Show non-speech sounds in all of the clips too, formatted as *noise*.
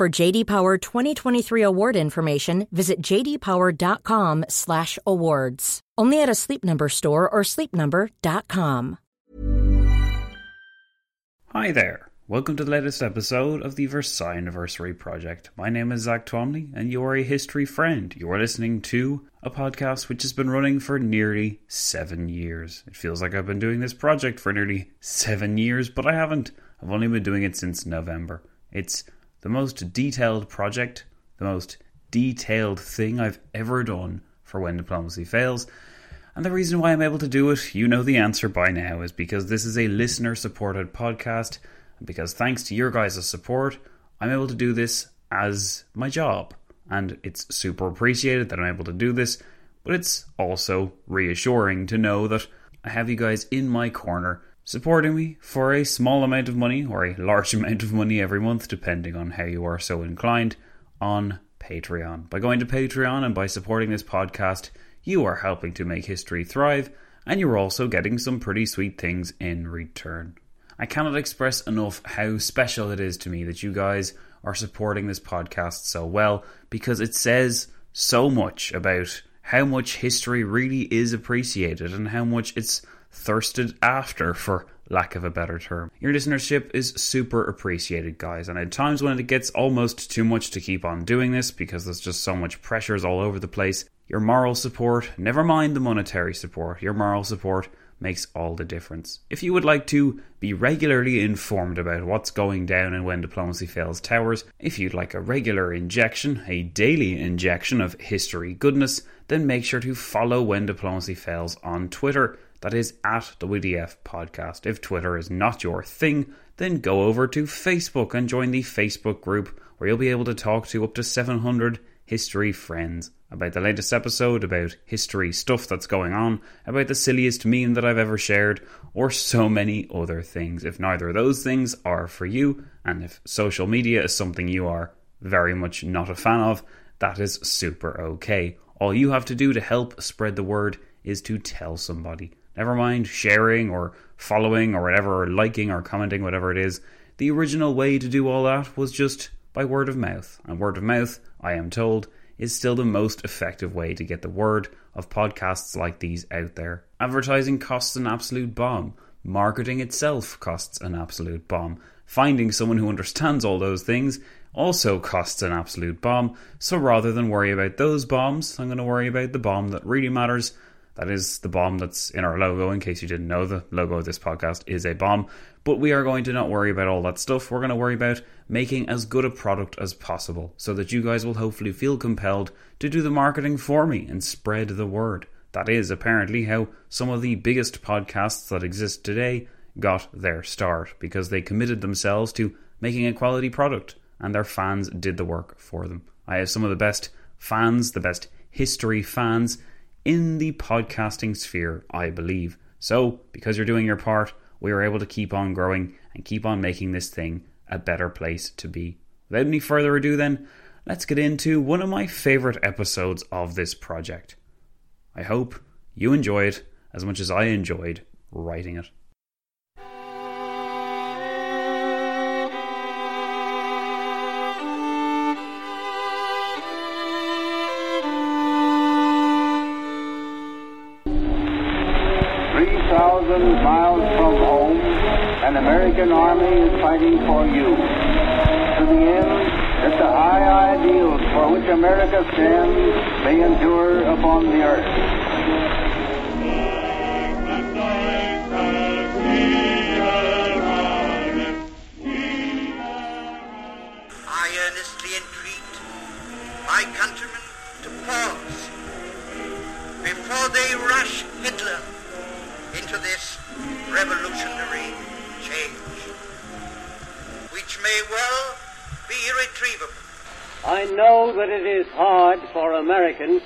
For JD Power 2023 award information, visit jdpower.com/awards. Only at a Sleep Number store or sleepnumber.com. Hi there. Welcome to the latest episode of the Versailles Anniversary Project. My name is Zack Twamley, and you are a history friend. You are listening to a podcast which has been running for nearly seven years. It feels like I've been doing this project for nearly seven years, but I haven't. I've only been doing it since November. It's the most detailed project, the most detailed thing I've ever done for When Diplomacy Fails. And the reason why I'm able to do it, you know the answer by now, is because this is a listener supported podcast. And because thanks to your guys' support, I'm able to do this as my job. And it's super appreciated that I'm able to do this, but it's also reassuring to know that I have you guys in my corner supporting me for a small amount of money or a large *laughs* amount of money every month, depending on how you are so inclined, on Patreon. By going to Patreon and by supporting this podcast, you are helping to make history thrive, and you're also getting some pretty sweet things in return. I cannot express enough how special it is to me that you guys are supporting this podcast so well because it says so much about how much history really is appreciated and how much it's thirsted after, for lack of a better term. Your listenership is super appreciated, guys, and at times when it gets almost too much to keep on doing this because there's just so much pressures all over the place, your moral support, never mind the monetary support, your moral support makes all the difference. If you would like to be regularly informed about what's going down and When Diplomacy Fails Towers, if you'd like a regular injection, a daily injection of history goodness, then make sure to follow When Diplomacy Fails on Twitter. That is at WDF Podcast. If Twitter is not your thing, then go over to Facebook and join the Facebook group where you'll be able to talk to up to 700 history friends about the latest episode, about history stuff that's going on, about the silliest meme that I've ever shared, or so many other things. If neither of those things are for you, and if social media is something you are very much not a fan of, that is super okay. All you have to do to help spread the word is to tell somebody. Never mind sharing or following or whatever, or liking or commenting, whatever it is. The original way to do all that was just by word of mouth. And word of mouth, I am told, is still the most effective way to get the word of podcasts like these out there. Advertising costs an absolute bomb. Marketing itself costs an absolute bomb. Finding someone who understands all those things also costs an absolute bomb. So rather than worry about those bombs, I'm going to worry about the bomb that really matters. That is the bomb that's in our logo, in case you didn't know, the logo of this podcast is a bomb. But we are going to not worry about all that stuff. We're going to worry about making as good a product as possible so that you guys will hopefully feel compelled to do the marketing for me and spread the word. That is apparently how some of the biggest podcasts that exist today got their start because they committed themselves to making a quality product and their fans did the work for them. I have some of the best fans, the best history fans in the podcasting sphere, I believe. So, because you're doing your part, we are able to keep on growing and keep on making this thing a better place to be. Without any further ado, then, let's get into one of my favourite episodes of this project. I hope you enjoy it as much as I enjoyed writing it. Thousand miles from home, an American army is fighting for you. To the end that the high ideals for which America stands may endure upon the earth. I earnestly entreat my countrymen to pause before they rush Hitler into this revolutionary change, which may well be irretrievable. I know that it is hard for Americans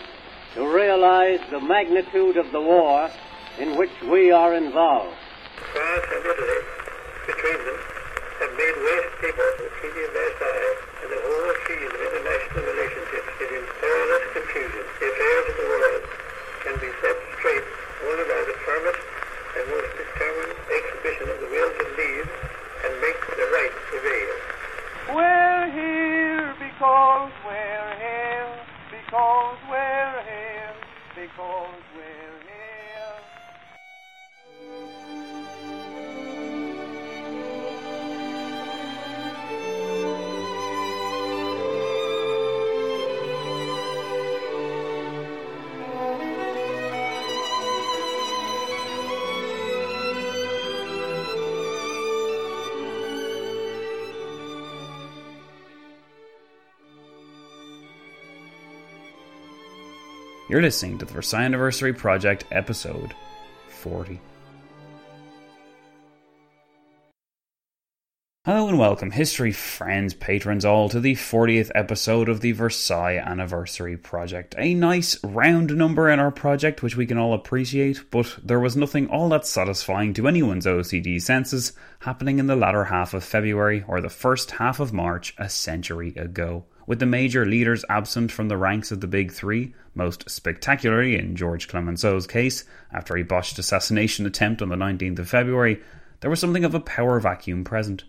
to realize the magnitude of the war in which we are involved. France and Italy, between them, have made waste paper the Treaty of Versailles You're listening to the Versailles Anniversary Project, episode 40. Hello and welcome, history friends, patrons all, to the 40th episode of the Versailles Anniversary Project. A nice round number in our project, which we can all appreciate, but there was nothing all that satisfying to anyone's OCD senses happening in the latter half of February or the first half of March a century ago. With the major leaders absent from the ranks of the Big Three, most spectacularly in George Clemenceau's case, after a botched assassination attempt on the 19th of February, there was something of a power vacuum present.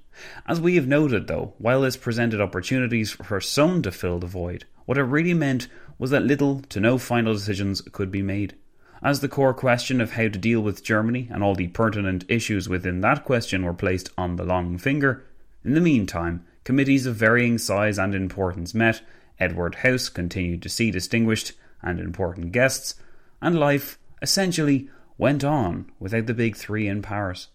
As we have noted, though, while this presented opportunities for some to fill the void, what it really meant was that little to no final decisions could be made. As the core question of how to deal with Germany and all the pertinent issues within that question were placed on the long finger, in the meantime, committees of varying size and importance met, Edward House continued to see distinguished and important guests, and life essentially went on without the big three in Paris.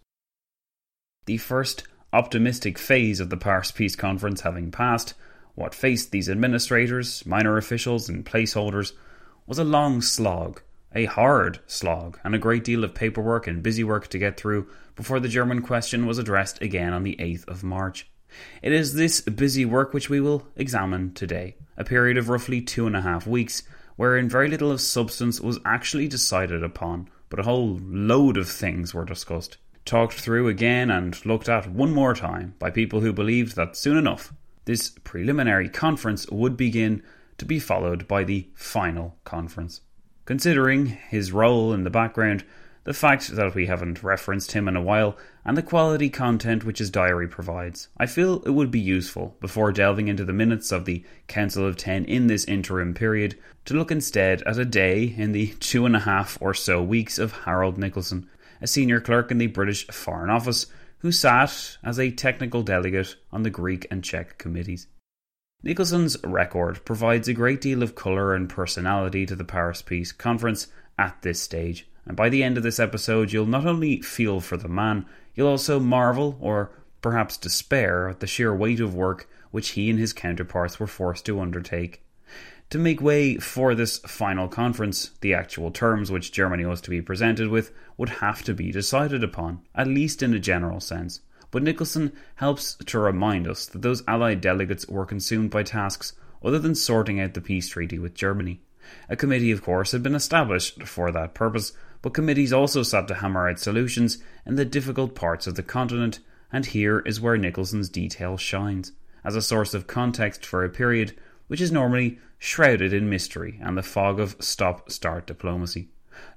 The first optimistic phase of the Paris Peace Conference having passed, what faced these administrators, minor officials, and placeholders was a long slog, a hard slog, and a great deal of paperwork and busy work to get through before the German question was addressed again on the 8th of March. It is this busy work which we will examine today, a period of roughly two and a half weeks, wherein very little of substance was actually decided upon, but a whole load of things were discussed, talked through again, and looked at one more time by people who believed that soon enough this preliminary conference would begin to be followed by the final conference. Considering his role in the background, the fact that we haven't referenced him in a while, and the quality content which his diary provides. I feel it would be useful, before delving into the minutes of the Council of Ten in this interim period, to look instead at a day in the *laughs* two and a half or so weeks of Harold Nicolson, a senior clerk in the British Foreign Office, who sat as a technical delegate on the Greek and Czech committees. Nicolson's record provides a great deal of colour and personality to the Paris Peace Conference at this stage, and by the end of this episode, you'll not only feel for the man, you'll also marvel or perhaps despair at the sheer weight of work which he and his counterparts were forced to undertake. To make way for this final conference, the actual terms which Germany was to be presented with would have to be decided upon, at least in a general sense. But Nicolson helps to remind us that those Allied delegates were consumed by tasks other than sorting out the peace treaty with Germany. A committee, of course, had been established for that purpose, but committees also sought to hammer out solutions in the difficult parts of the continent, and here is where Nicolson's detail shines, as a source of context for a period which is normally shrouded in mystery and the fog of stop start diplomacy.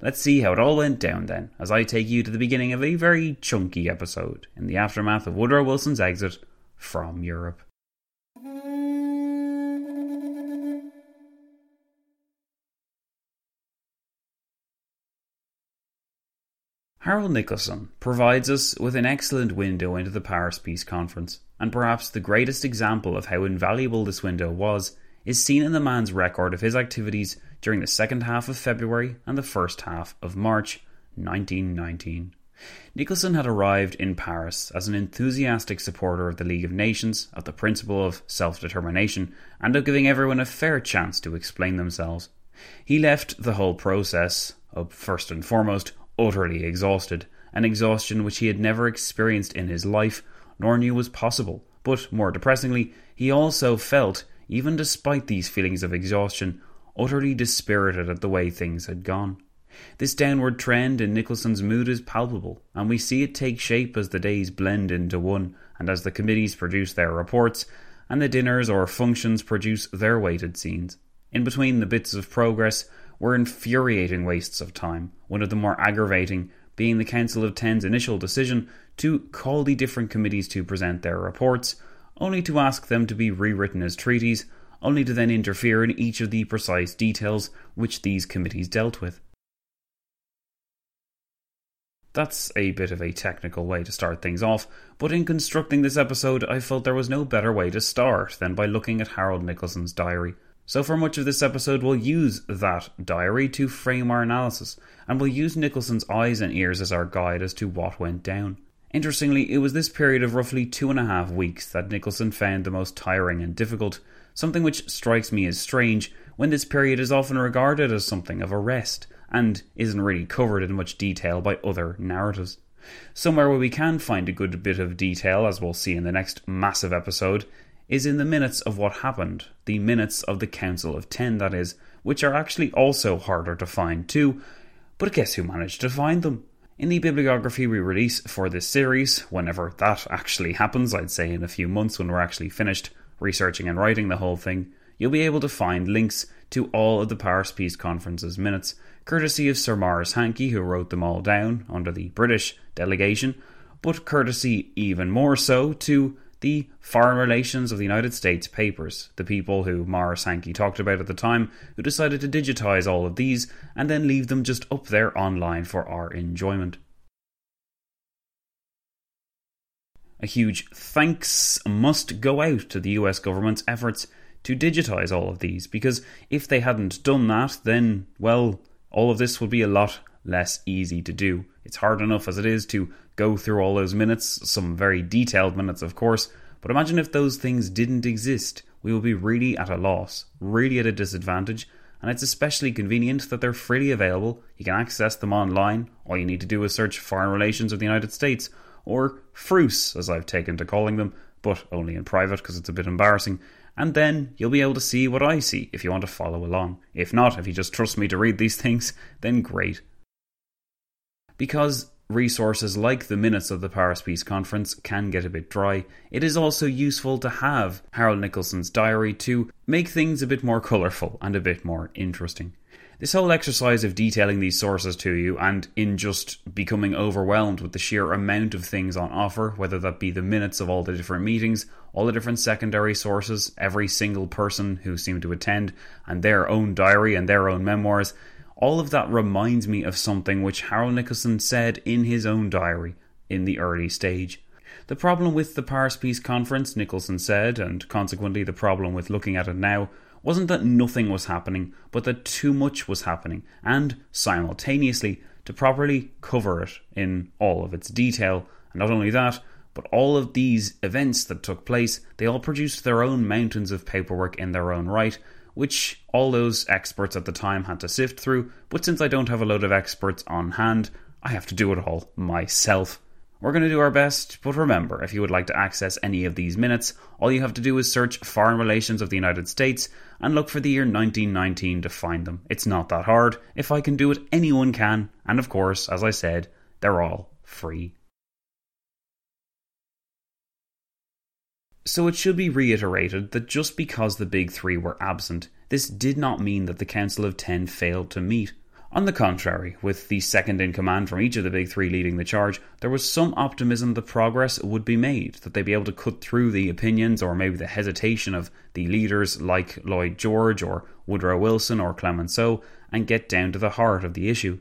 Let's see how it all went down then, as I take you to the beginning of a very chunky episode in the aftermath of Woodrow Wilson's exit from Europe. Harold Nicolson provides us with an excellent window into the Paris Peace Conference, and perhaps the greatest example of how invaluable this window was is seen in the man's record of his activities during the second half of February and the first half of March 1919. Nicolson had arrived in Paris as an enthusiastic supporter of the League of Nations, of the principle of self determination, and of giving everyone a fair chance to explain themselves. He left the whole process, of first and foremost, utterly exhausted, an exhaustion which he had never experienced in his life, nor knew was possible. But more depressingly, he also felt, even despite these feelings of exhaustion, utterly dispirited at the way things had gone. This downward trend in Nicolson's mood is palpable, and we see it take shape as the days blend into one, and as the committees produce their reports, and the dinners or functions produce their weighted scenes. In between the bits of progress, were infuriating wastes of time, one of the more aggravating being the Council of Ten's initial decision to call the different committees to present their reports, only to ask them to be rewritten as treaties, only to then interfere in each of the precise details which these committees dealt with. That's a bit of a technical way to start things off, but in constructing this episode, I felt there was no better way to start than by looking at Harold Nicolson's diary. So, for much of this episode, we'll use that diary to frame our analysis, and we'll use Nicolson's eyes and ears as our guide as to what went down. Interestingly, it was this period of roughly two and a half weeks that Nicolson found the most tiring and difficult, something which strikes me as strange when this period is often regarded as something of a rest, and isn't really covered in much detail by other narratives. Somewhere where we can find a good bit of detail, as we'll see in the next massive episode, is in the minutes of what happened, the minutes of the Council of Ten, that is, which are actually also harder to find too. But guess who managed to find them? In the bibliography we release for this series, whenever that actually happens, I'd say in a few months when we're actually finished researching and writing the whole thing, you'll be able to find links to all of the Paris Peace Conference's minutes, courtesy of Sir Maurice Hankey, who wrote them all down under the British delegation, but courtesy even more so to the Foreign Relations of the United States papers, the people who Maurice Hankey talked about at the time, who decided to digitize all of these and then leave them just up there online for our enjoyment. A huge thanks must go out to the US government's efforts to digitize all of these, because if they hadn't done that, then, well, all of this would be a lot less easy to do. It's hard enough as it is to go through all those minutes, some very detailed minutes, of course, but imagine if those things didn't exist. We would be really at a loss, really at a disadvantage, and it's especially convenient that they're freely available. You can access them online. All you need to do is search Foreign Relations of the United States, or FRUS, as I've taken to calling them, but only in private because it's a bit embarrassing. And then you'll be able to see what I see if you want to follow along. If not, if you just trust me to read these *laughs* things, then great. Because resources like the minutes of the Paris Peace Conference can get a bit dry, it is also useful to have Harold Nicolson's diary to make things a bit more colourful and a bit more interesting. This whole exercise of detailing these sources to you and in just becoming overwhelmed with the sheer amount of things on offer, whether that be the minutes of all the different meetings, all the different secondary sources, every single person who seemed to attend, and their own diary and their own memoirs, all of that reminds me of something which Harold Nicolson said in his own diary in the early stage. The problem with the Paris Peace Conference, Nicolson said, and consequently the problem with looking at it now, wasn't that nothing was happening, but that too much was happening, and simultaneously to properly cover it in all of its detail. And not only that, but all of these events that took place, they all produced their own mountains of paperwork in their own right, which all those experts at the time had to sift through. But since I don't have a load of experts on hand, I have to do it all myself. We're going to do our best, but remember, if you would like to access any of these minutes, all you have to do is search Foreign Relations of the United States and look for the year 1919 to find them. It's not that hard. If I can do it, anyone can. And of course, as I said, they're all free. So it should be reiterated that just because the big three were absent, this did not mean that the Council of Ten failed to meet. On the contrary, with the second in command from each of the big three leading the charge, there was some optimism that progress would be made, that they'd be able to cut through the opinions or maybe the hesitation of the leaders like Lloyd George or Woodrow Wilson or Clemenceau and get down to the heart of the issue.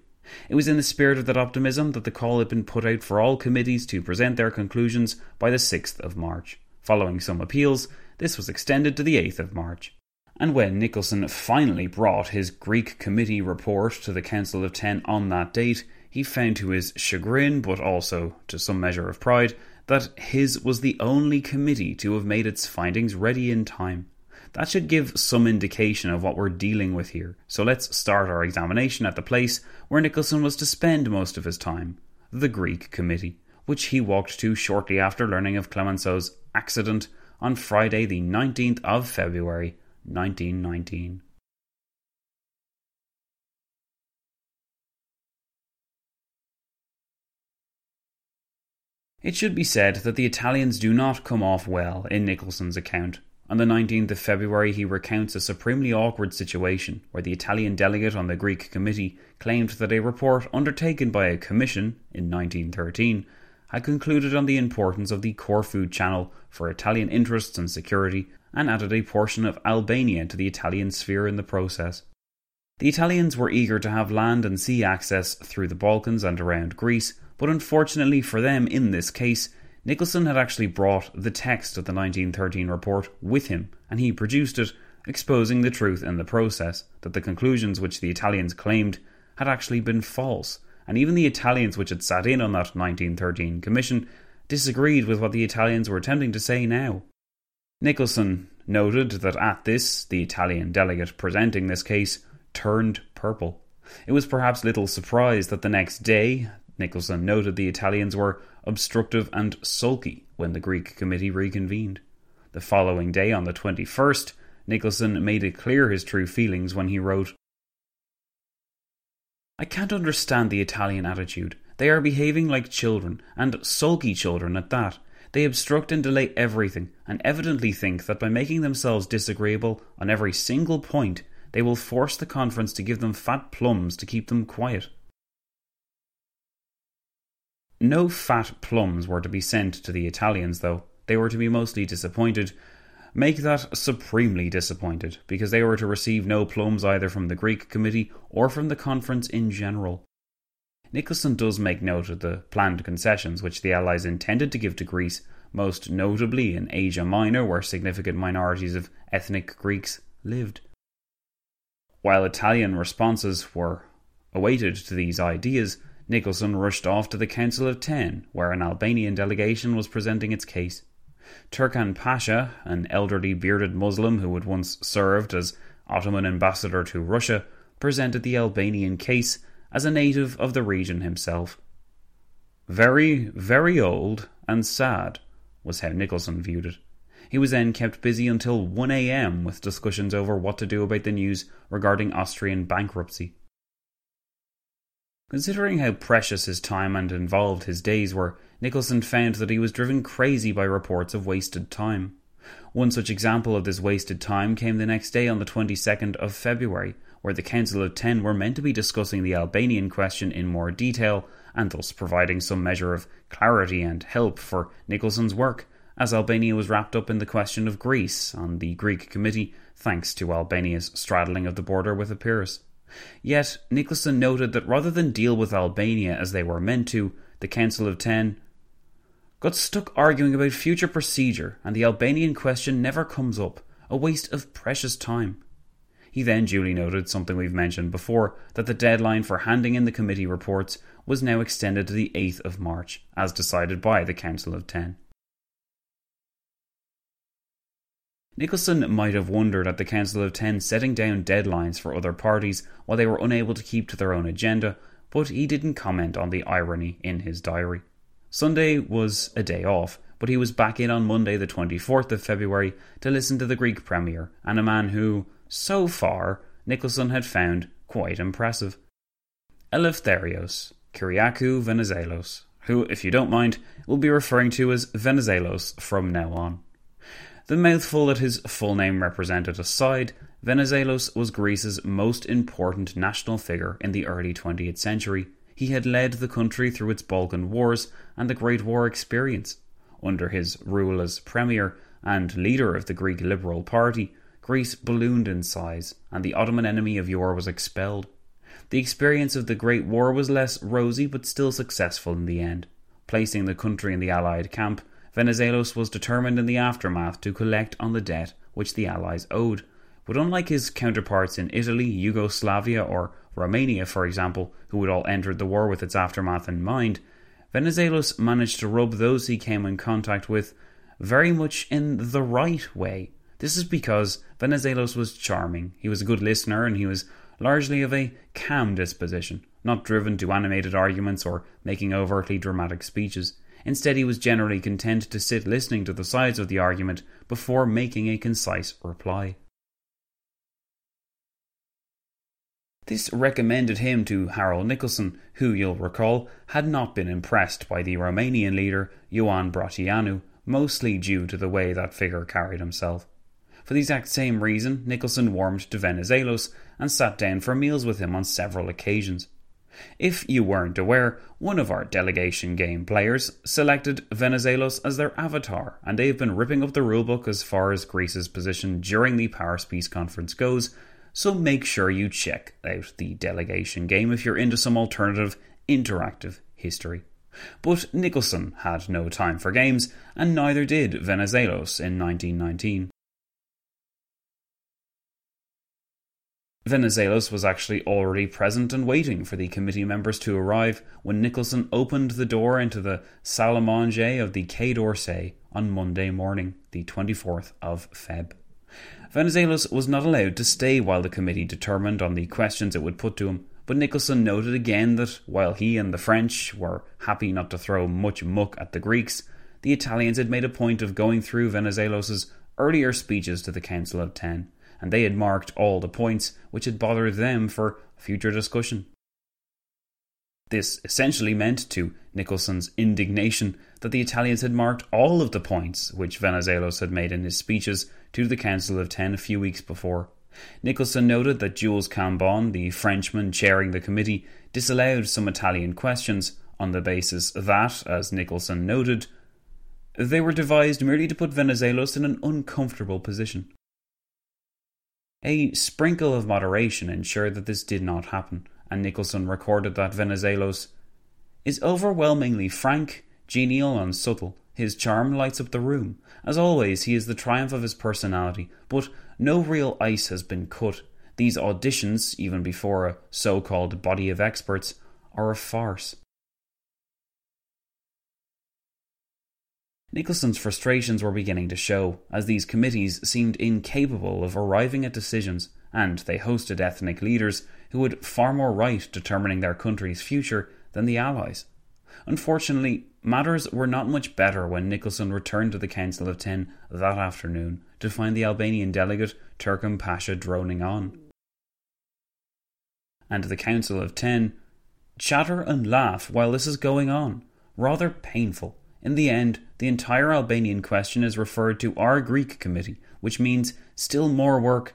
It was in the spirit of that optimism that the call had been put out for all committees to present their conclusions by the 6th of March. Following some appeals, this was extended to the 8th of March. And when Nicolson finally brought his Greek committee report to the Council of Ten on that date, he found to his chagrin, but also to some measure of pride, that his was the only committee to have made its findings ready in time. That should give some indication of what we're dealing with here. So let's start our examination at the place where Nicolson was to spend most of his time the Greek Committee, which he walked to shortly after learning of Clemenceau's accident on Friday, the 19th of February, 1919. It should be said that the Italians do not come off well in Nicolson's account. On the 19th of February, he recounts a supremely awkward situation where the Italian delegate on the Greek committee claimed that a report undertaken by a commission in 1913 had concluded on the importance of the Corfu Channel for Italian interests and security and added a portion of Albania to the Italian sphere in the process. The Italians were eager to have land and sea access through the Balkans and around Greece, but unfortunately for them in this case, Nicolson had actually brought the text of the 1913 report with him, and he produced it, exposing the truth in the process that the conclusions which the Italians claimed had actually been false, and even the Italians which had sat in on that 1913 commission disagreed with what the Italians were attempting to say now. Nicolson noted that at this, the Italian delegate presenting this case turned purple. It was perhaps little surprise that the next day, Nicolson noted the Italians were obstructive and sulky when the Greek committee reconvened. The following day, on the 21st, Nicolson made it clear his true feelings when he wrote I can't understand the Italian attitude. They are behaving like children, and sulky children at that. They obstruct and delay everything, and evidently think that by making themselves disagreeable on every single point, they will force the conference to give them fat plums to keep them quiet. No fat plums were to be sent to the Italians, though. They were to be mostly disappointed, make that supremely disappointed because they were to receive no plums either from the Greek committee or from the conference in general. Nicolson does make note of the planned concessions which the Allies intended to give to Greece, most notably in Asia Minor, where significant minorities of ethnic Greeks lived. While Italian responses were awaited to these ideas, Nicolson rushed off to the Council of Ten, where an Albanian delegation was presenting its case. Turhan Pasha, an elderly bearded Muslim who had once served as Ottoman ambassador to Russia, presented the Albanian case as a native of the region himself. Very, very old and sad was how Nicolson viewed it. He was then kept busy until 1 a.m. with discussions over what to do about the news regarding Austrian bankruptcy. Considering how precious his time and involved his days were, Nicolson found that he was driven crazy by reports of wasted time. One such example of this wasted time came the next day on the 22nd of February, where the Council of Ten were meant to be discussing the Albanian question in more detail and thus providing some measure of clarity and help for Nicolson's work, as Albania was wrapped up in the question of Greece on the Greek committee, thanks to Albania's straddling of the border with Epirus. Yet, Nicolson noted that rather than deal with Albania as they were meant to, the Council of Ten got stuck arguing about future procedure, and the Albanian question never comes up, a waste of precious time. He then duly noted something we've mentioned before that the deadline for handing in the committee reports was now extended to the 8th of March, as decided by the Council of Ten. Nicolson might have wondered at the Council of Ten setting down deadlines for other parties while they were unable to keep to their own agenda, but he didn't comment on the irony in his diary. Sunday was a day off, but he was back in on Monday, the 24th of February, to listen to the Greek Premier and a man who, so far, Nicolson had found quite impressive. Eleftherios Kyriakou Venizelos, who, if you don't mind, we'll be referring to as Venizelos from now on. The mouthful that his full name represented aside, Venizelos was Greece's most important national figure in the early 20th century. He had led the country through its Balkan Wars and the Great War experience. Under his rule as premier and leader of the Greek Liberal Party, Greece ballooned in size, and the Ottoman enemy of yore was expelled. The experience of the Great War was less rosy but still successful in the end, placing the country in the Allied camp Venizelos was determined in the aftermath to collect on the debt which the Allies owed. But unlike his counterparts in Italy, Yugoslavia, or Romania, for example, who had all entered the war with its aftermath in mind, Venizelos managed to rub those he came in contact with very much in the right way. This is because Venizelos was charming, he was a good listener, and he was largely of a calm disposition, not driven to animated arguments or making overtly dramatic speeches. Instead, he was generally content to sit listening to the sides of the argument before making a concise reply. This recommended him to Harold Nicolson, who, you'll recall, had not been impressed by the Romanian leader, Ioan Brătianu, mostly due to the way that figure carried himself. For the exact same reason, Nicolson warmed to Venizelos and sat down for meals with him on several occasions. If you weren't aware, one of our delegation game players selected Venizelos as their avatar, and they've been ripping up the rulebook as far as Greece's position during the Paris Peace Conference goes, so make sure you check out the delegation game if you're into some alternative interactive history. But Nicolson had no time for games, and neither did Venizelos in 1919. Venizelos was actually already present and waiting for the committee members to arrive when Nicolson opened the door into the salle à manger of the Quai d'Orsay on Monday morning, the 24th of Feb. Venizelos was not allowed to stay while the committee determined on the questions it would put to him, but Nicolson noted again that while he and the French were happy not to throw much muck at the Greeks, the Italians had made a point of going through Venizelos's earlier speeches to the Council of Ten and they had marked all the points which had bothered them for future discussion. This essentially meant, to Nicolson's indignation, that the Italians had marked all of the points which Venizelos had made in his speeches to the Council of Ten a few weeks before. Nicolson noted that Jules Cambon, the Frenchman chairing the committee, disallowed some Italian questions on the basis that, as Nicolson noted, they were devised merely to put Venizelos in an uncomfortable position. A sprinkle of moderation ensured that this did not happen, and Nicolson recorded that Venizelos is overwhelmingly frank, genial, and subtle. His charm lights up the room. As always, he is the triumph of his personality, but no real ice has been cut. These auditions, even before a so called body of experts, are a farce. Nicolson's frustrations were beginning to show, as these committees seemed incapable of arriving at decisions, and they hosted ethnic leaders who had far more right determining their country's future than the Allies. Unfortunately, matters were not much better when Nicolson returned to the Council of Ten that afternoon to find the Albanian delegate Turhan Pasha droning on. And the Council of Ten chatter and laugh while this is going on. Rather painful. In the end, the entire Albanian question is referred to our Greek committee, which means still more work.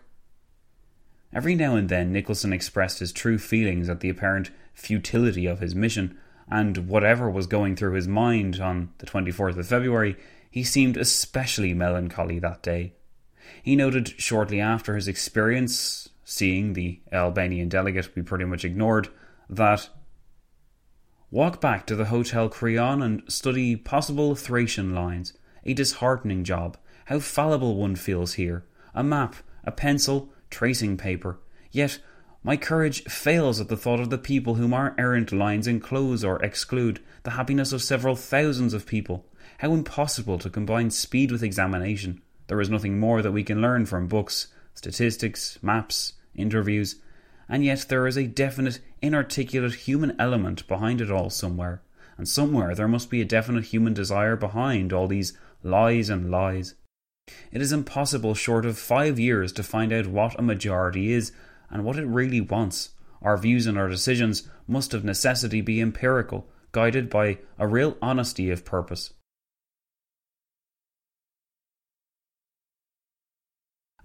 Every now and then, Nicolson expressed his true feelings at the apparent futility of his mission, and whatever was going through his mind on the 24th of February, he seemed especially melancholy that day. He noted shortly after his experience, seeing the Albanian delegate be pretty much ignored, that Walk back to the Hotel Crillon and study possible Thracian lines. A disheartening job. How fallible one feels here. A map, a pencil, tracing paper. Yet my courage fails at the thought of the people whom our errant lines enclose or exclude, the happiness of several thousands of people. How impossible to combine speed with examination. There is nothing more that we can learn from books, statistics, maps, interviews, and yet there is a definite, inarticulate human element behind it all somewhere, and somewhere there must be a definite human desire behind all these lies and lies. It is impossible, short of five years, to find out what a majority is and what it really wants. Our views and our decisions must of necessity be empirical, guided by a real honesty of purpose.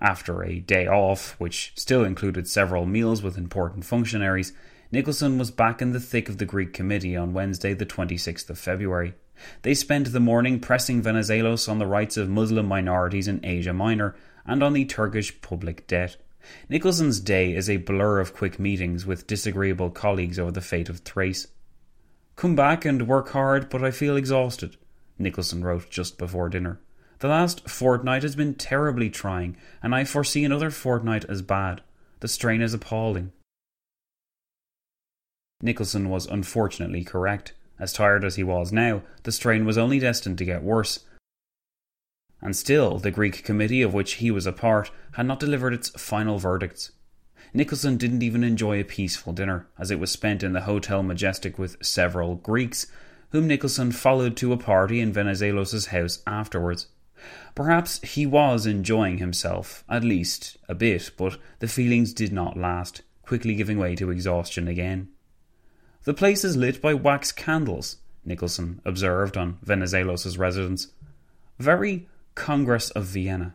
After a day off, which still included several meals with important functionaries, Nicholson was back in the thick of the Greek committee on Wednesday, the 26th of February. They spent the morning pressing Venizelos on the rights of Muslim minorities in Asia Minor and on the Turkish public debt. Nicolson's day is a blur of quick meetings with disagreeable colleagues over the fate of Thrace. Come back and work hard, but I feel exhausted, Nicolson wrote just before dinner. The last fortnight has been terribly trying, and I foresee another fortnight as bad. The strain is appalling. Nicolson was unfortunately correct. As tired as he was now, the strain was only destined to get worse. And still, the Greek committee of which he was a part had not delivered its final verdicts. Nicolson didn't even enjoy a peaceful dinner, as it was spent in the Hotel Majestic with several Greeks, whom Nicolson followed to a party in Venizelos' house afterwards. Perhaps he was enjoying himself, at least a bit, but the feelings did not last, quickly giving way to exhaustion again. The place is lit by wax candles, Nicolson observed on Venizelos' residence. Very Congress of Vienna.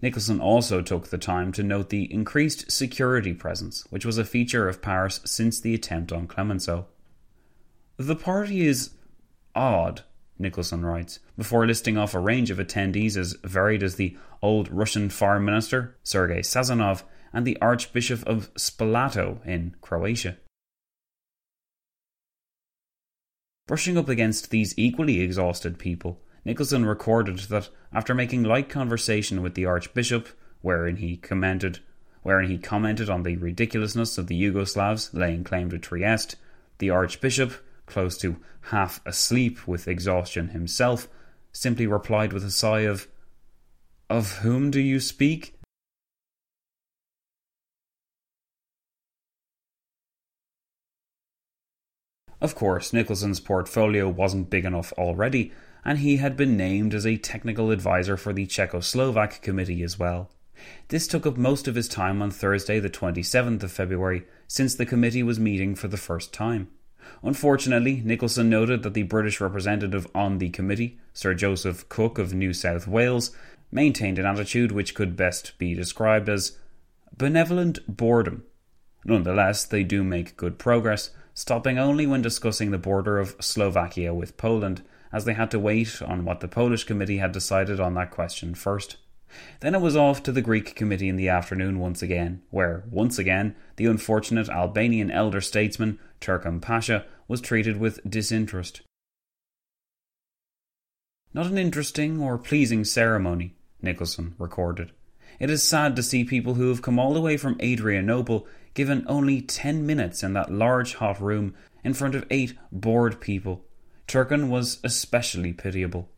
Nicolson also took the time to note the increased security presence, which was a feature of Paris since the attempt on Clemenceau. The party is odd, Nicolson writes, before listing off a range of attendees as varied as the old Russian foreign minister, Sergei Sazonov, and the Archbishop of Spalato in Croatia. Brushing up against these equally exhausted people, Nicolson recorded that after making light conversation with the Archbishop, wherein he commented wherein he commented on the ridiculousness of the Yugoslavs laying claim to Trieste, the Archbishop, close to half asleep with exhaustion himself, simply replied with a sigh of Of whom do you speak? Of course, Nicolson's portfolio wasn't big enough already, and he had been named as a technical advisor for the Czechoslovak committee as well. This took up most of his time on Thursday, the 27th of February, since the committee was meeting for the first time. Unfortunately, Nicolson noted that the British representative on the committee, Sir Joseph Cook of New South Wales, maintained an attitude which could best be described as benevolent boredom. Nonetheless, they do make good progress, stopping only when discussing the border of Slovakia with Poland, as they had to wait on what the Polish committee had decided on that question first. Then it was off to the Greek committee in the afternoon once again, where, once again, the unfortunate Albanian elder statesman, Turhan Pasha, was treated with disinterest. Not an interesting or pleasing ceremony, Nicolson recorded. It is sad to see people who have come all the way from Adrianople given only ten minutes in that large hot room in front of eight bored people. Turhan was especially pitiable.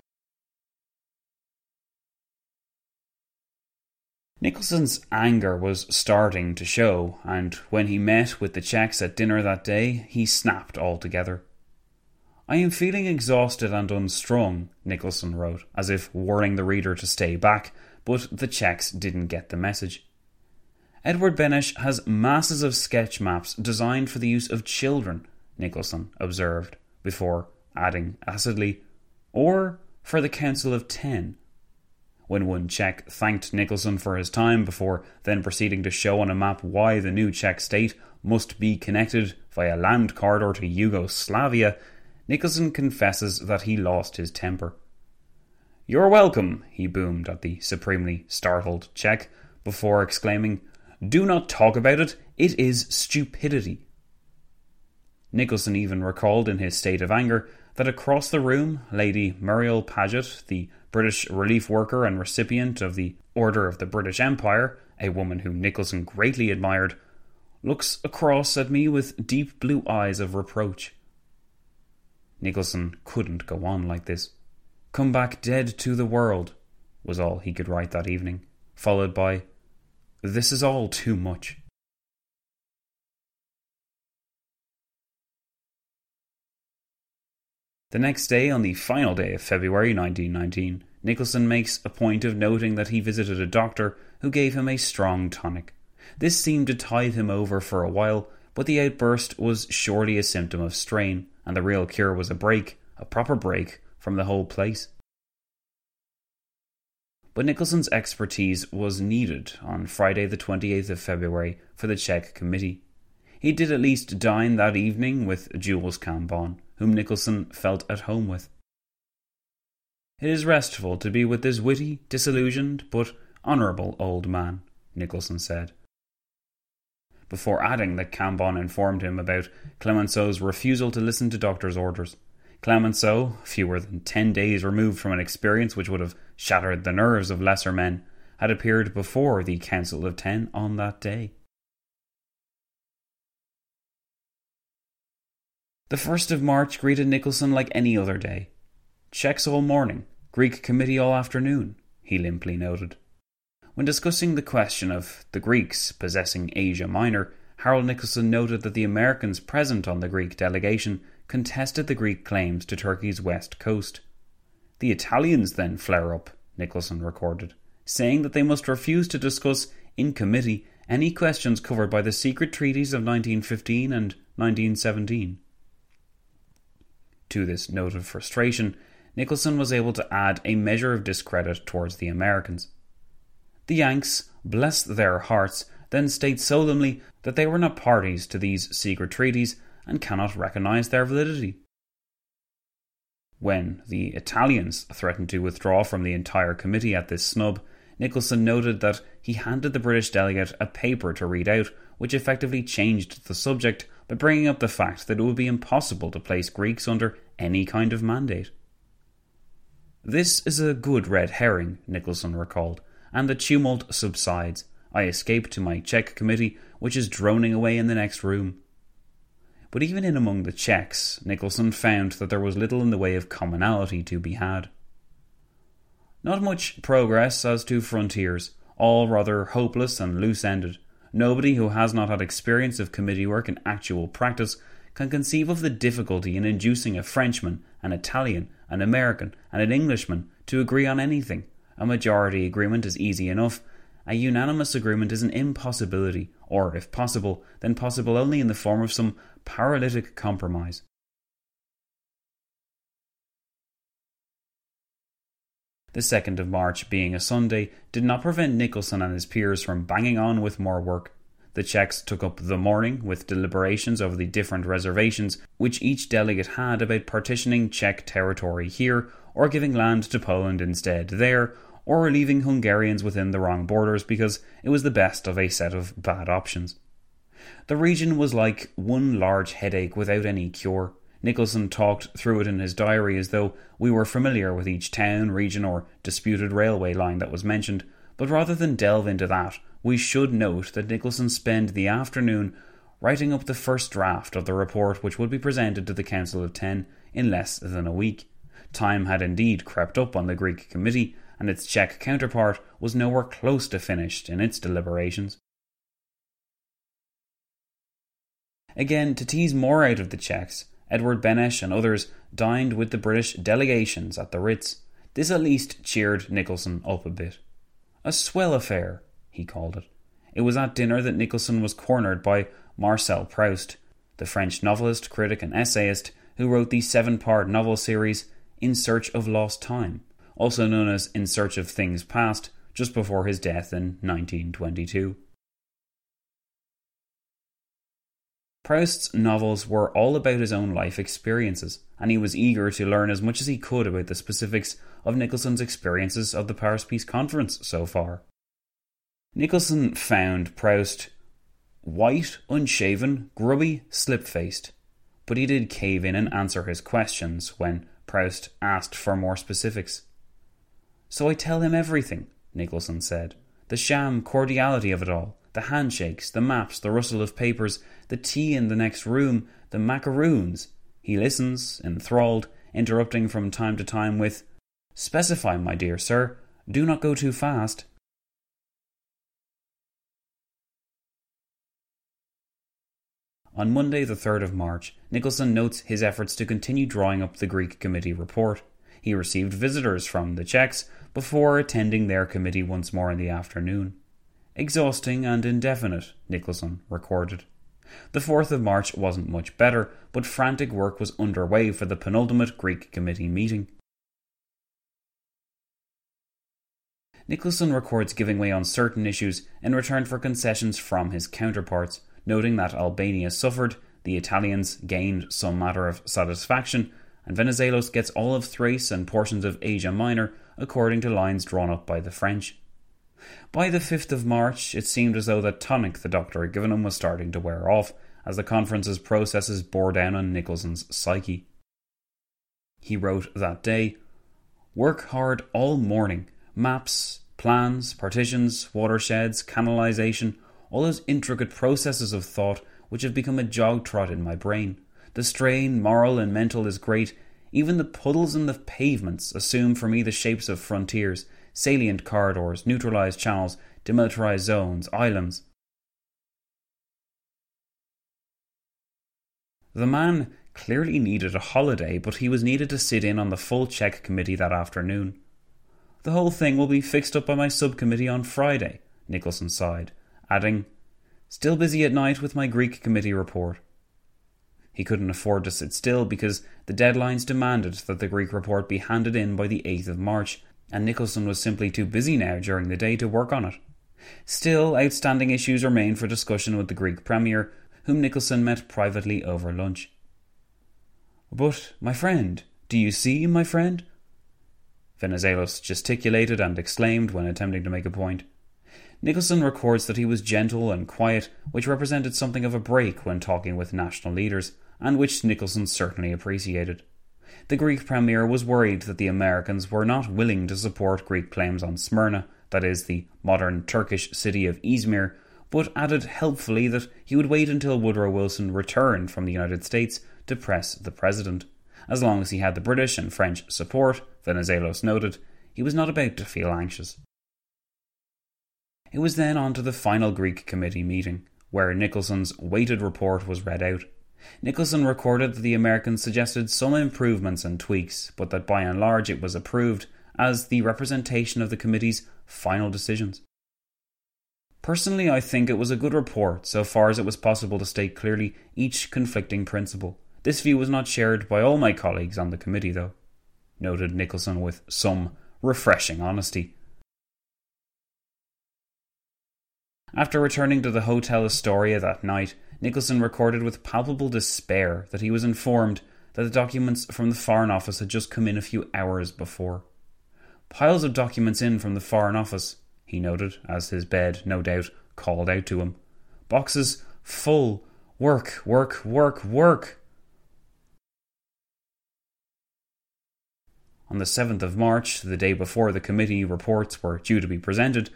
Nicolson's anger was starting to show, and when he met with the Czechs at dinner that day, he snapped altogether. I am feeling exhausted and unstrung, Nicolson wrote, as if warning the reader to stay back, but the Czechs didn't get the message. Edward Beneš has masses of sketch maps designed for the use of children, Nicolson observed, before adding acidly, or for the Council of Ten. When one Czech thanked Nicolson for his time before then proceeding to show on a map why the new Czech state must be connected via land corridor to Yugoslavia, Nicolson confesses that he lost his temper. You're welcome, he boomed at the supremely startled Czech, before exclaiming, Do not talk about it, it is stupidity. Nicolson even recalled in his state of anger that across the room, Lady Muriel Paget, the British relief worker and recipient of the Order of the British Empire, a woman whom Nicolson greatly admired, looks across at me with deep blue eyes of reproach. Nicolson couldn't go on like this. Come back dead to the world, was all he could write that evening, followed by, This is all too much. The next day, on the final day of February 1919, Nicolson makes a point of noting that he visited a doctor who gave him a strong tonic. This seemed to tide him over for a while, but the outburst was surely a symptom of strain, and the real cure was a break, a proper break, from the whole place. But Nicolson's expertise was needed on Friday, the 28th of February, for the Czech committee. He did at least dine that evening with Jules Cambon whom Nicolson felt at home with. It is restful to be with this witty, disillusioned, but honourable old man, Nicolson said. Before adding that Cambon informed him about Clemenceau's refusal to listen to doctor's orders. Clemenceau, fewer than ten days removed from an experience which would have shattered the nerves of lesser men, had appeared before the Council of Ten on that day. The 1st of March greeted Nicolson like any other day. Czechs all morning, Greek committee all afternoon, he limply noted. When discussing the question of the Greeks possessing Asia Minor, Harold Nicolson noted that the Americans present on the Greek delegation contested the Greek claims to Turkey's west coast. The Italians then flare up, Nicolson recorded, saying that they must refuse to discuss in committee any questions covered by the secret treaties of 1915 and 1917. To this note of frustration, Nicolson was able to add a measure of discredit towards the Americans. The Yanks, bless their hearts, then state solemnly that they were not parties to these secret treaties and cannot recognize their validity. When the Italians threatened to withdraw from the entire committee at this snub, Nicolson noted that he handed the British delegate a paper to read out, which effectively changed the subject by bringing up the fact that it would be impossible to place Greeks under any kind of mandate. This is a good red herring, Nicolson recalled, and the tumult subsides. I escape to my Czech committee, which is droning away in the next room. But even in among the Czechs, Nicolson found that there was little in the way of commonality to be had. Not much progress as to frontiers, all rather hopeless and loose ended. Nobody who has not had experience of committee work in actual practice can conceive of the difficulty in inducing a Frenchman, an Italian, an American, and an Englishman to agree on anything. A majority agreement is easy enough. A unanimous agreement is an impossibility, or, if possible, then possible only in the form of some paralytic compromise. The 2nd of March, being a Sunday, did not prevent Nicolson and his peers from banging on with more work. The Czechs took up the morning with deliberations over the different reservations which each delegate had about partitioning Czech territory here, or giving land to Poland instead there, or leaving Hungarians within the wrong borders because it was the best of a set of bad options. The region was like one large headache without any cure. Nicolson talked through it in his diary as though we were familiar with each town, region, or disputed railway line that was mentioned, but rather than delve into that, we should note that Nicolson spent the afternoon writing up the first draft of the report which would be presented to the Council of Ten in less than a week. Time had indeed crept up on the Greek committee, and its Czech counterpart was nowhere close to finished in its deliberations. Again, to tease more out of the Czechs, Edward Beneš and others dined with the British delegations at the Ritz. This at least cheered Nicolson up a bit. A swell affair, he called it. It was at dinner that Nicolson was cornered by Marcel Proust, the French novelist, critic, and essayist who wrote the seven part novel series In Search of Lost Time, also known as In Search of Things Past, just before his death in 1922. Proust's novels were all about his own life experiences, and he was eager to learn as much as he could about the specifics of Nicolson's experiences of the Paris Peace Conference so far. Nicolson found Proust white, unshaven, grubby, slip faced, but he did cave in and answer his questions when Proust asked for more specifics. So I tell him everything, Nicolson said. The sham cordiality of it all, the handshakes, the maps, the rustle of papers, the tea in the next room, the macaroons. He listens, enthralled, interrupting from time to time with, Specify, my dear sir. Do not go too fast. On Monday, the 3rd of March, Nicolson notes his efforts to continue drawing up the Greek Committee report. He received visitors from the Czechs before attending their committee once more in the afternoon. Exhausting and indefinite, Nicolson recorded. The 4th of March wasn't much better, but frantic work was underway for the penultimate Greek Committee meeting. Nicolson records giving way on certain issues in return for concessions from his counterparts, noting that Albania suffered, the Italians gained some matter of satisfaction, and Venizelos gets all of Thrace and portions of Asia Minor according to lines drawn up by the French. By the 5th of March, it seemed as though the tonic the doctor had given him was starting to wear off, as the conference's processes bore down on Nicolson's psyche. He wrote that day Work hard all morning. Maps, plans, partitions, watersheds, canalization, all those intricate processes of thought which have become a jog trot in my brain. The strain, moral and mental, is great. Even the puddles in the pavements assume for me the shapes of frontiers, salient corridors, neutralized channels, demilitarized zones, islands. The man clearly needed a holiday, but he was needed to sit in on the full Czech committee that afternoon. The whole thing will be fixed up by my subcommittee on Friday, Nicolson sighed, adding, Still busy at night with my Greek committee report. He couldn't afford to sit still because the deadlines demanded that the Greek report be handed in by the 8th of March, and Nicolson was simply too busy now during the day to work on it. Still, outstanding issues remained for discussion with the Greek Premier, whom Nicolson met privately over lunch. But, my friend, do you see, my friend? Venizelos gesticulated and exclaimed when attempting to make a point. Nicolson records that he was gentle and quiet, which represented something of a break when talking with national leaders, and which Nicolson certainly appreciated. The Greek premier was worried that the Americans were not willing to support Greek claims on Smyrna, that is, the modern Turkish city of Izmir, but added helpfully that he would wait until Woodrow Wilson returned from the United States to press the president. As long as he had the British and French support, Venizelos noted, he was not about to feel anxious. It was then on to the final Greek committee meeting, where Nicolson's weighted report was read out. Nicolson recorded that the Americans suggested some improvements and tweaks, but that by and large it was approved as the representation of the committee's final decisions. Personally, I think it was a good report so far as it was possible to state clearly each conflicting principle. This view was not shared by all my colleagues on the committee, though, noted Nicolson with some refreshing honesty. After returning to the Hotel Astoria that night, Nicolson recorded with palpable despair that he was informed that the documents from the Foreign Office had just come in a few hours before. Piles of documents in from the Foreign Office, he noted, as his bed, no doubt, called out to him. Boxes full. Work, work, work, work. On the 7th of March, the day before the committee reports were due to be presented,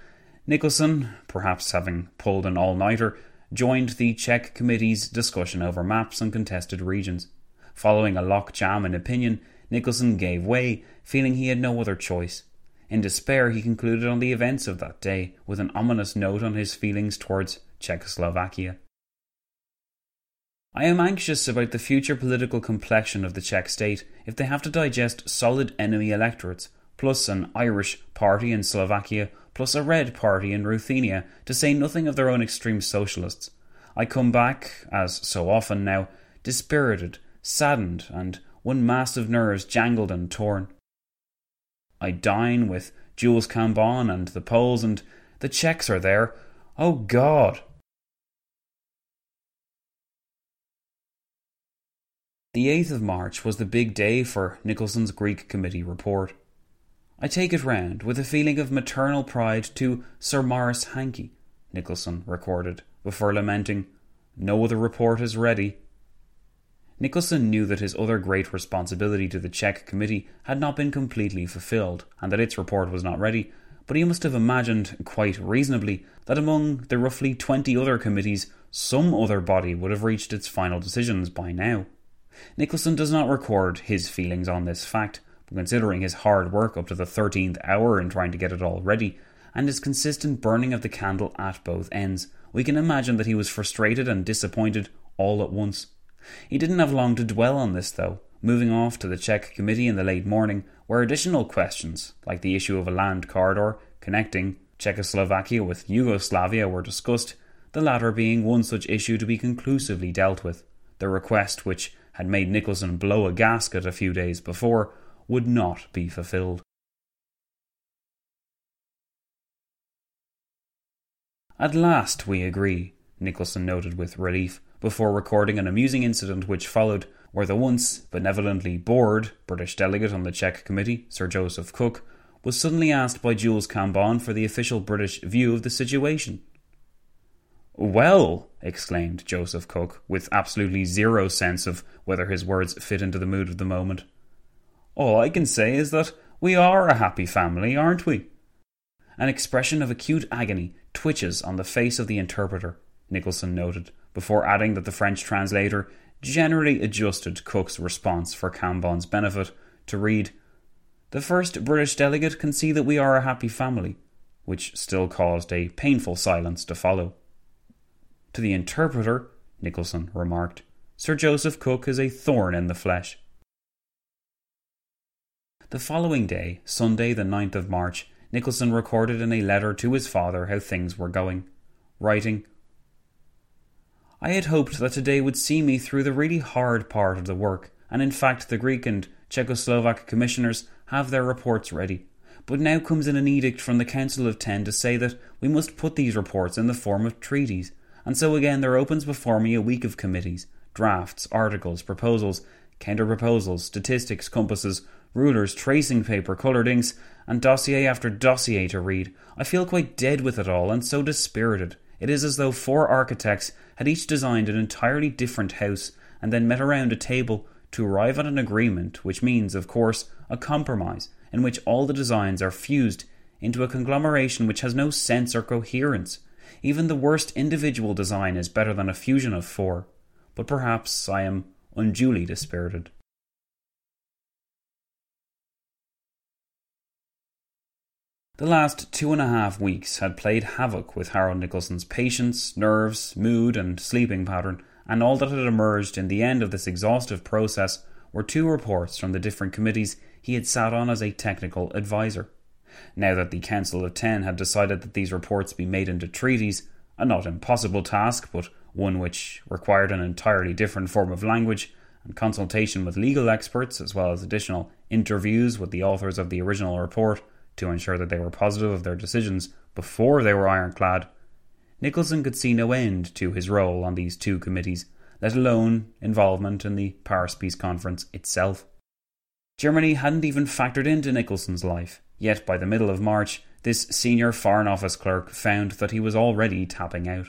Nicolson, perhaps having pulled an all nighter, joined the Czech committee's discussion over maps and contested regions. Following a lockjam in opinion, Nicolson gave way, feeling he had no other choice. In despair, he concluded on the events of that day with an ominous note on his feelings towards Czechoslovakia. I am anxious about the future political complexion of the Czech state if they have to digest solid enemy electorates, plus an Irish party in Slovakia, plus a Red Party in Ruthenia, to say nothing of their own extreme socialists. I come back, as so often now, dispirited, saddened, and one mass of nerves jangled and torn. I dine with Jules Cambon and the Poles, and the Czechs are there. Oh God! The 8th of March was the big day for Nicolson's Greek Committee report. I take it round with a feeling of maternal pride to Sir Maurice Hankey, Nicolson recorded, before lamenting, No other report is ready. Nicolson knew that his other great responsibility to the Czech Committee had not been completely fulfilled, and that its report was not ready, but he must have imagined, quite reasonably, that among the roughly twenty other committees, some other body would have reached its final decisions by now. Nicolson does not record his feelings on this fact, considering his hard work up to the 13th hour in trying to get it all ready, and his consistent burning of the candle at both ends, we can imagine that he was frustrated and disappointed all at once. He didn't have long to dwell on this, though, moving off to the Czech Committee in the late morning, where additional questions, like the issue of a land corridor connecting Czechoslovakia with Yugoslavia, were discussed, the latter being one such issue to be conclusively dealt with. The request, which had made Nicolson blow a gasket a few days before, would not be fulfilled. At last we agree, Nicolson noted with relief, before recording an amusing incident which followed, where the once benevolently bored British delegate on the Czech committee, Sir Joseph Cook, was suddenly asked by Jules Cambon for the official British view of the situation. Well, exclaimed Joseph Cook, with absolutely zero sense of whether his words fit into the mood of the moment. All I can say is that we are a happy family, aren't we? An expression of acute agony twitches on the face of the interpreter, Nicolson noted, before adding that the French translator generally adjusted Cook's response for Cambon's benefit to read, The first British delegate can see that we are a happy family, which still caused a painful silence to follow. To the interpreter, Nicolson remarked, Sir Joseph Cook is a thorn in the flesh. The following day, Sunday, the 9th of March, Nicolson recorded in a letter to his father how things were going, writing, I had hoped that today would see me through the really hard part of the work, and in fact the Greek and Czechoslovak commissioners have their reports ready. But now comes in an edict from the Council of Ten to say that we must put these reports in the form of treaties, and so again there opens before me a week of committees, drafts, articles, proposals, counter proposals, statistics, compasses, rulers, tracing paper, coloured inks, and dossier after dossier to read. I feel quite dead with it all, and so dispirited. It is as though four architects had each designed an entirely different house, and then met around a table to arrive at an agreement, which means, of course, a compromise, in which all the designs are fused into a conglomeration which has no sense or coherence. Even the worst individual design is better than a fusion of four. But perhaps I am unduly dispirited. The last two and a half weeks had played havoc with Harold Nicolson's patience, nerves, mood, and sleeping pattern, and all that had emerged in the end of this exhaustive process were two reports from the different committees he had sat on as a technical adviser. Now that the Council of Ten had decided that these reports be made into treaties, a not impossible task, but one which required an entirely different form of language and consultation with legal experts, as well as additional interviews with the authors of the original report, to ensure that they were positive of their decisions before they were ironclad, Nicolson could see no end to his role on these two committees, let alone involvement in the Paris Peace Conference itself. Germany hadn't even factored into Nicolson's life, yet by the middle of March, this senior Foreign Office clerk found that he was already tapping out.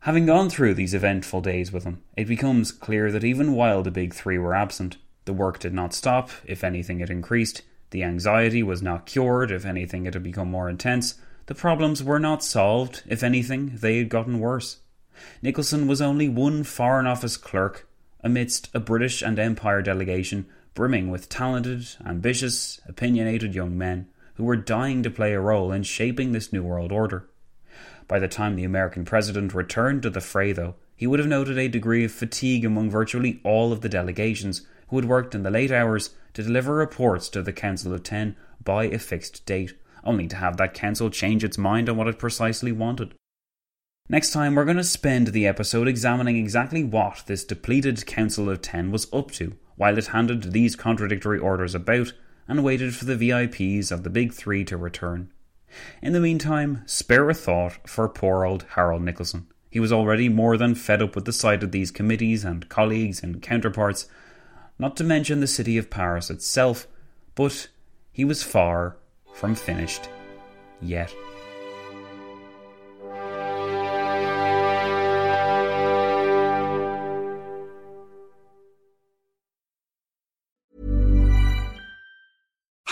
Having gone through these eventful days with him, it becomes clear that even while the big three were absent, the work did not stop, if anything, it increased, the anxiety was not cured, if anything, it had become more intense. The problems were not solved, if anything, they had gotten worse. Nicolson was only one Foreign Office clerk amidst a British and Empire delegation brimming with talented, ambitious, opinionated young men who were dying to play a role in shaping this New World Order. By the time the American president returned to the fray, though, he would have noted a degree of fatigue among virtually all of the delegations who had worked in the late hours to deliver reports to the Council of Ten by a fixed date, only to have that council change its mind on what it precisely wanted. Next time, we're going to spend the episode examining exactly what this depleted Council of Ten was up to while it handed these contradictory orders about and waited for the VIPs of the Big Three to return. In the meantime, spare a thought for poor old Harold Nicolson. He was already more than fed up with the sight of these committees and colleagues and counterparts, not to mention the city of Paris itself, but he was far from finished yet.